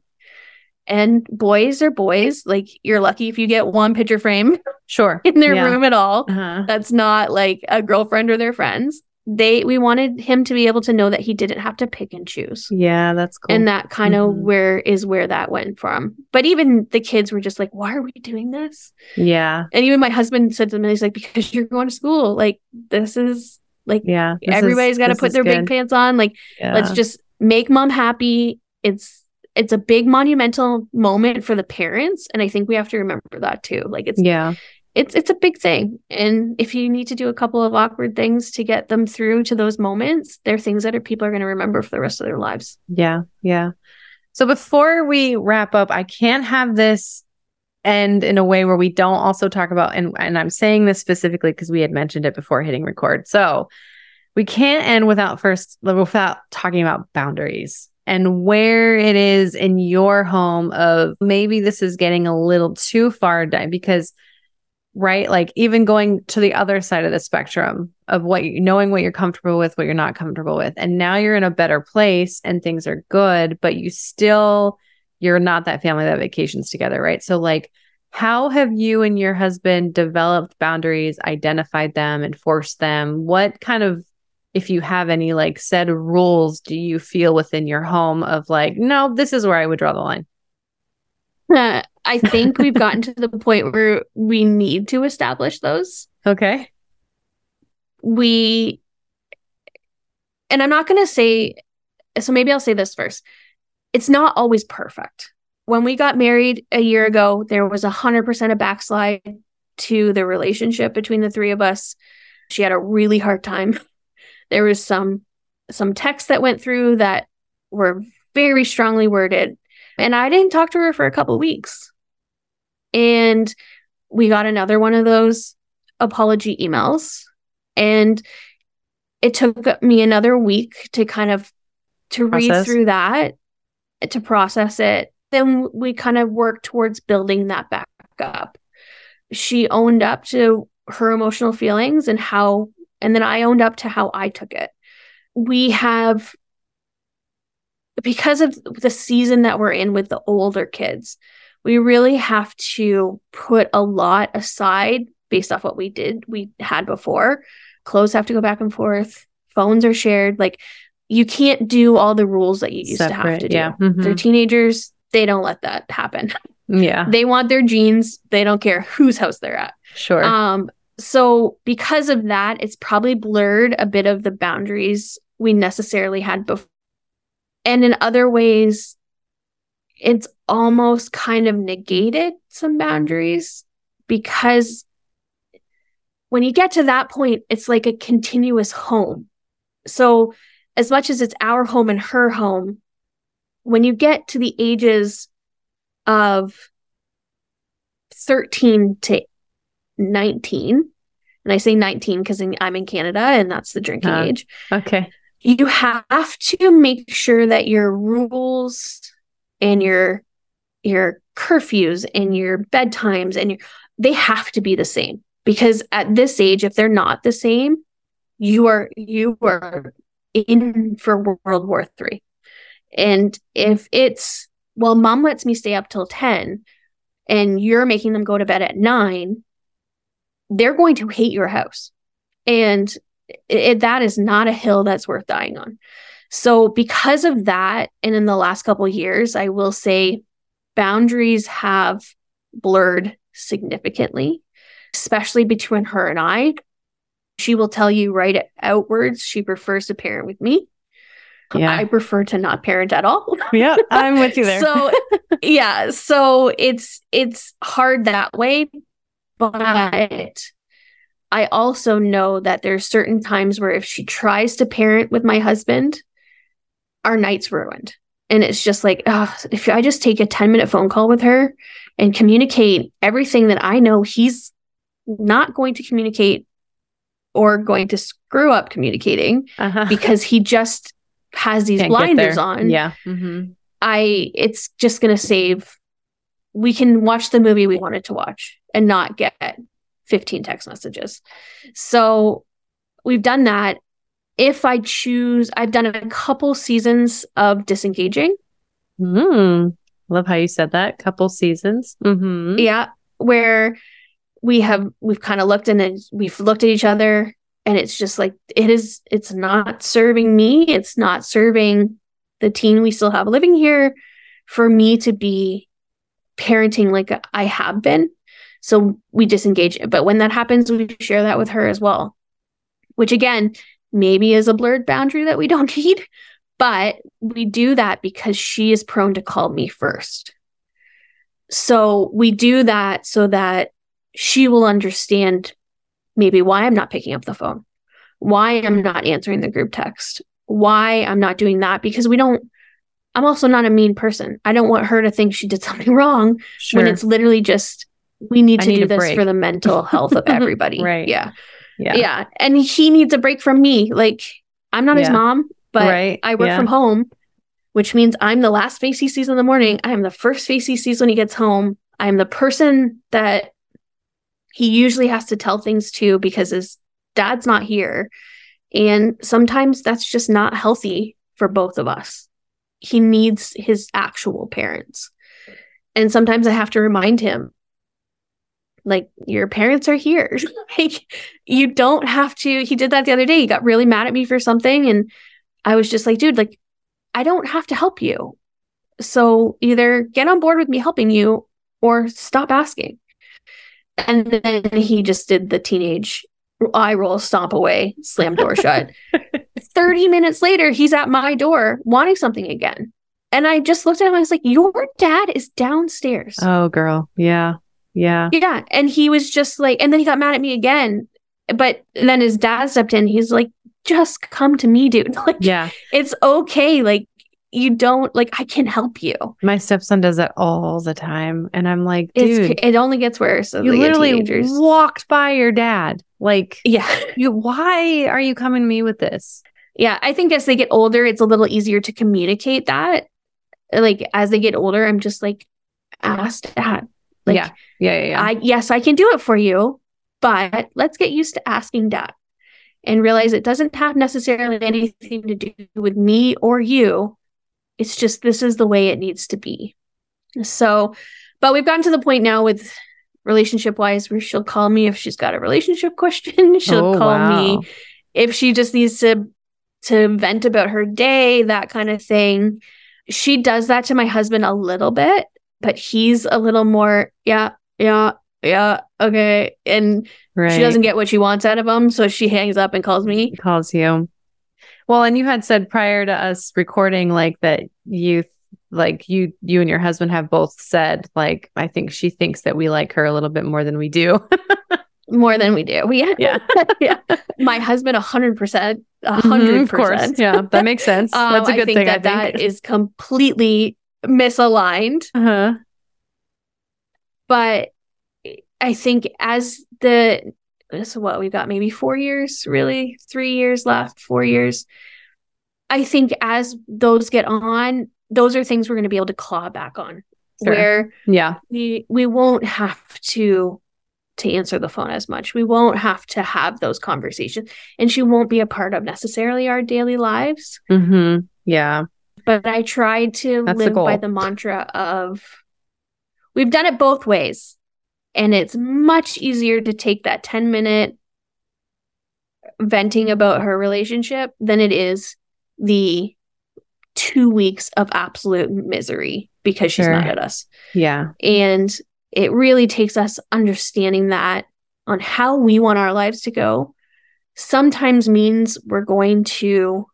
and boys are boys. Like you're lucky if you get one picture frame sure. in their Yeah. room at all Uh-huh. that's not like a girlfriend or their friends. They we wanted him to be able to know that he didn't have to pick and choose. Yeah, that's cool. And that kind of Mhm. where is where that went from. But even the kids were just like, "Why are we doing this?" yeah. And even my husband said to me, "He's like, because you're going to school. Like this is like Yeah. everybody's got to put their big pants on. Like Yeah. let's just make mom happy. It's it's a big monumental moment for the parents, and I think we have to remember that too. Like it's Yeah. it's it's a big thing and if you need to do a couple of awkward things to get them through to those moments they're things that are, people are going to remember for the rest of their lives Yeah. Yeah. So before we wrap up, I can't have this end in a way where we don't also talk about and and I'm saying this specifically because we had mentioned it before hitting record. So we can't end without first without talking about boundaries and where it is in your home of maybe this is getting a little too far down because right like even going to the other side of the spectrum of what you knowing what you're comfortable with what you're not comfortable with. And now you're in a better place and things are good but you still you're not that family that vacations together right? So like how have you and your husband developed boundaries identified them enforced them? What kind of if you have any like said rules do you feel within your home of like no this is where i would draw the line? Uh, i think we've gotten to the point where we need to establish those. Okay. We and i'm not going to say so maybe i'll say this first. It's not always perfect. When we got married a year ago there was a 100% a backslide to the relationship between the three of us. She had a really hard time there was some some texts that went through that were very strongly worded. And i didn't talk to her for a couple weeks. And we got another one of those apology emails. And it took me another week to kind of to process. read through that to process it. Then we kind of worked towards building that back up. She owned up to her emotional feelings and how and then I owned up to how I took it. We have, because of the season that we're in with the older kids, we really have to put a lot aside based off what we did, we had before. Clothes have to go back and forth, phones are shared. Like, you can't do all the rules that you used Separate, to have to do. Yeah. Mm-hmm. They're teenagers, they don't let that happen. Yeah. They want their jeans, they don't care whose house they're at. Sure. Um, so because of that, it's probably blurred a bit of the boundaries we necessarily had before. And in other ways, it's almost kind of negated some boundaries because when you get to that point, it's like a continuous home. So, as much as it's our home and her home, when you get to the ages of 13 to 19, and I say 19 because I'm in Canada and that's the drinking uh, age. Okay. You have to make sure that your rules and your your curfews and your bedtimes and your they have to be the same because at this age if they're not the same you are you are in for world war 3 and if it's well mom lets me stay up till 10 and you're making them go to bed at 9 they're going to hate your house. And it, that is not a hill that's worth dying on. So, because of that, and in the last couple years, I will say boundaries have blurred significantly, especially between her and I. She will tell you right outwards she prefers to parent with me. Yeah. I prefer to not parent at all. yeah, I'm with you there. so, yeah, so it's it's hard that way, but I also know that there's certain times where if she tries to parent with my husband, our night's ruined. And it's just like, oh, if I just take a 10 minute phone call with her and communicate everything that I know he's not going to communicate or going to screw up communicating uh-huh. because he just has these Can't blinders on. Yeah. Mm-hmm. I, it's just going to save. We can watch the movie we wanted to watch and not get 15 text messages. So we've done that. If I choose, I've done a couple seasons of disengaging. Mm, love how you said that. Couple seasons. Mm-hmm. Yeah, where we have we've kind of looked and we've looked at each other, and it's just like it is. It's not serving me. It's not serving the teen we still have living here. For me to be parenting like I have been, so we disengage. it. But when that happens, we share that with her as well, which again, maybe is a blurred boundary that we don't need. But we do that because she is prone to call me first. So we do that so that she will understand maybe why I'm not picking up the phone, why I'm not answering the group text, why I'm not doing that because we don't I'm also not a mean person. I don't want her to think she did something wrong sure. when it's literally just we need to need do this break. for the mental health of everybody. right. Yeah. Yeah. Yeah. And he needs a break from me. Like, I'm not his mom, but Right. I work Yeah. from home, which means I'm the last face he sees in the morning. I am the first face he sees when he gets home. I'm the person that he usually has to tell things to because his dad's not here. And sometimes that's just not healthy for both of us. He needs his actual parents. And sometimes I have to remind him, like, your parents are here. like, you don't have to. He did that the other day. He got really mad at me for something. And I was just like, dude, like, I don't have to help you. So either get on board with me helping you or stop asking. And then he just did the teenage eye roll, stomp away, slam door shut. 30 minutes later, he's at my door wanting something again. And I just looked at him. I was like, Your dad is downstairs. Oh, girl. Yeah. Yeah. Yeah. And he was just like, and then he got mad at me again. But then his dad stepped in. He's like, Just come to me, dude. Like, Yeah. it's okay. Like, you don't, like, I can help you. My stepson does that all the time. And I'm like, It's, dude, it only gets worse. You literally teenagers. walked by your dad. Like, Yeah. you, why are you coming to me with this? Yeah, I think as they get older, it's a little easier to communicate that. Like as they get older, I'm just like, ask dad. Like, yeah. Yeah. Yeah. yeah. I yes, I can do it for you, but let's get used to asking that and realize it doesn't have necessarily anything to do with me or you. It's just this is the way it needs to be. So, but we've gotten to the point now with relationship wise where she'll call me if she's got a relationship question. she'll Oh, call me if she just needs to to vent about her day, that kind of thing. She does that to my husband a little bit, but he's a little more, yeah, yeah, yeah, okay. And Right. she doesn't get what she wants out of him, so she hangs up and calls me. calls you. Well, and you had said prior to us recording, like that you, like you, you and your husband have both said, like I think she thinks that we like her a little bit more than we do. More than we do. We Yeah. yeah. My husband, a hundred percent, a Mhm, hundred of course. Yeah, that makes sense. Um, That's a good I think thing. that I think. that is completely misaligned. uh-huh. but I think as the so what we've got maybe four years, really three years left, four years. I think as those get on, those are things we're going to be able to claw back on, Sure. where Yeah. we we won't have to to answer the phone as much. We won't have to have those conversations, and she won't be a part of necessarily our daily lives. Mm-hmm. Yeah. But I try to That's the live by the mantra of we've done it both ways. And it's much easier to take that 10 minute venting about her relationship than it is the two weeks of absolute misery because she's Sure. mad at us. Yeah. And it really takes us understanding that on how we want our lives to go sometimes means we're going to,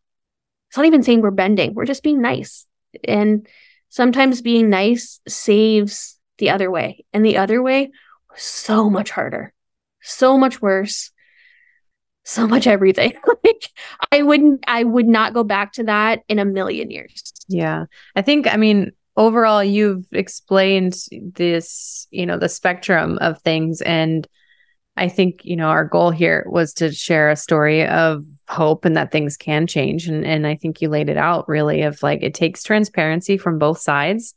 it's not even saying we're bending, we're just being nice. And sometimes being nice saves the other way. And the other way so much harder, so much worse, so much everything. like I wouldn't, I would not go back to that in a million years. Yeah. I think, I mean, overall, you've explained this, you know, the spectrum of things. And I think, you know, our goal here was to share a story of hope and that things can change. And, and I think you laid it out really of like, it takes transparency from both sides.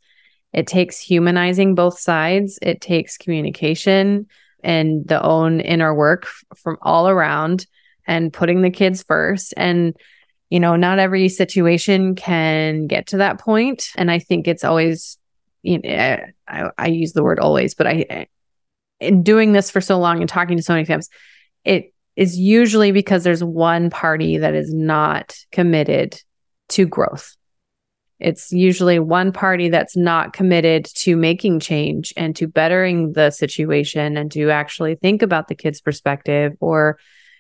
It takes humanizing both sides. It takes communication and the own inner work from all around and putting the kids first. And you know, not every situation can get to that point. And I think it's always, you know, eh, I, I use the word always, but I, eh, in doing this for so long and talking to so many families, it is usually because there's one party that is not committed to growth. It's usually one party that's not committed to making change and to bettering the situation and to actually think about the kid's perspective or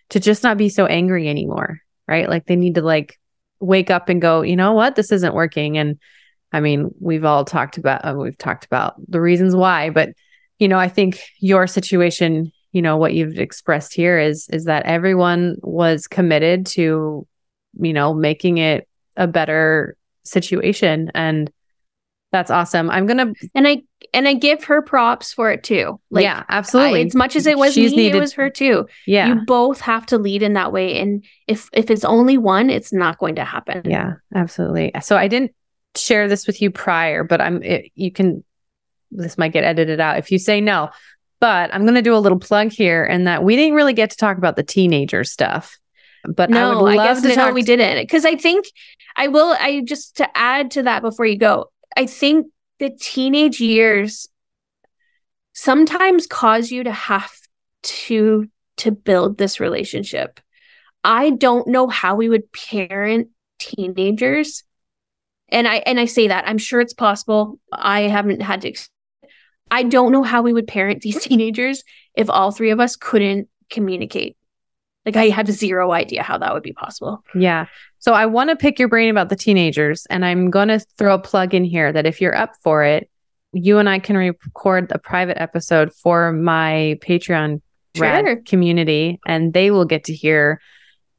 to just not be so angry anymore right? Like they need to like wake up and go, you know what, this isn't working. And I mean, we've all talked about uh, we've talked about the reasons why, but you know, I think your situation, you know, what you've expressed here is is that everyone was committed to, you know, making it a better situation and That's awesome. I'm gonna and I and I give her props for it too. Like yeah, absolutely. I, as much as it was She's me, needed, it was her too. Yeah, you both have to lead in that way, and if if it's only one, it's not going to happen. Yeah, absolutely. So I didn't share this with you prior, but I'm it, you can. This might get edited out if you say no, but I'm going to do a little plug here, and that we didn't really get to talk about the teenager stuff. But no, I would love I guess to talk. We didn't because I think I will. I just to add to that before you go. I think the teenage years sometimes cause you to have to to build this relationship. I don't know how we would parent teenagers. And I and I say that I'm sure it's possible. I haven't had to I don't know how we would parent these teenagers if all three of us couldn't communicate. Like I have zero idea how that would be possible. Yeah. So I want to pick your brain about the teenagers, and I'm going to throw a plug in here that if you're up for it, you and I can record a private episode for my Patreon sure. rad community, and they will get to hear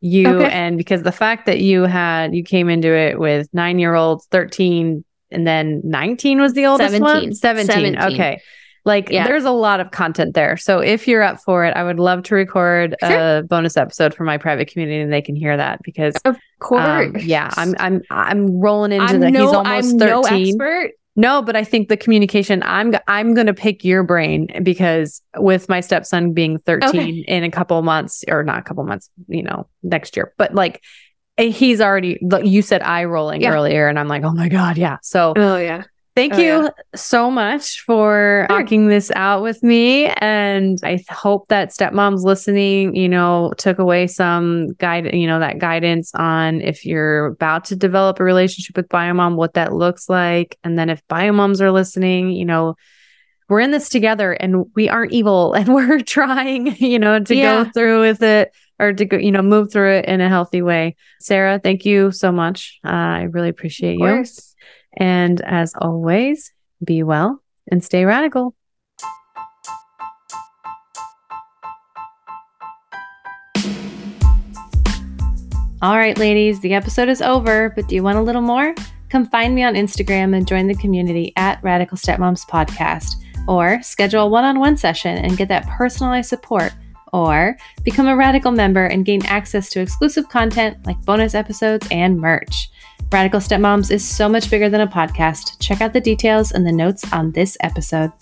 you. Okay. And because the fact that you had you came into it with nine year olds, thirteen, and then nineteen was the oldest 17. one. 17. 17. Okay. Like yeah. there's a lot of content there. So if you're up for it, I would love to record sure. a bonus episode for my private community and they can hear that because of course. Um, yeah, I'm I'm I'm rolling into the no, he's almost I'm 13. No, no, but I think the communication I'm I'm going to pick your brain because with my stepson being 13 okay. in a couple months or not a couple months, you know, next year. But like Eh, he's already you said eye rolling yeah. earlier and I'm like, "Oh my god, yeah." So Oh yeah. Thank oh, you yeah. so much for sure. talking this out with me. And I hope that stepmoms listening, you know, took away some guide, you know, that guidance on if you're about to develop a relationship with biomom, what that looks like. And then if biomoms are listening, you know, we're in this together and we aren't evil and we're trying, you know, to yeah. go through with it or to go, you know, move through it in a healthy way. Sarah, thank you so much. Uh, I really appreciate you. And as always, be well and stay radical. All right, ladies, the episode is over, but do you want a little more? Come find me on Instagram and join the community at Radical Stepmoms Podcast, or schedule a one on one session and get that personalized support, or become a Radical member and gain access to exclusive content like bonus episodes and merch. Radical Stepmoms is so much bigger than a podcast. Check out the details in the notes on this episode.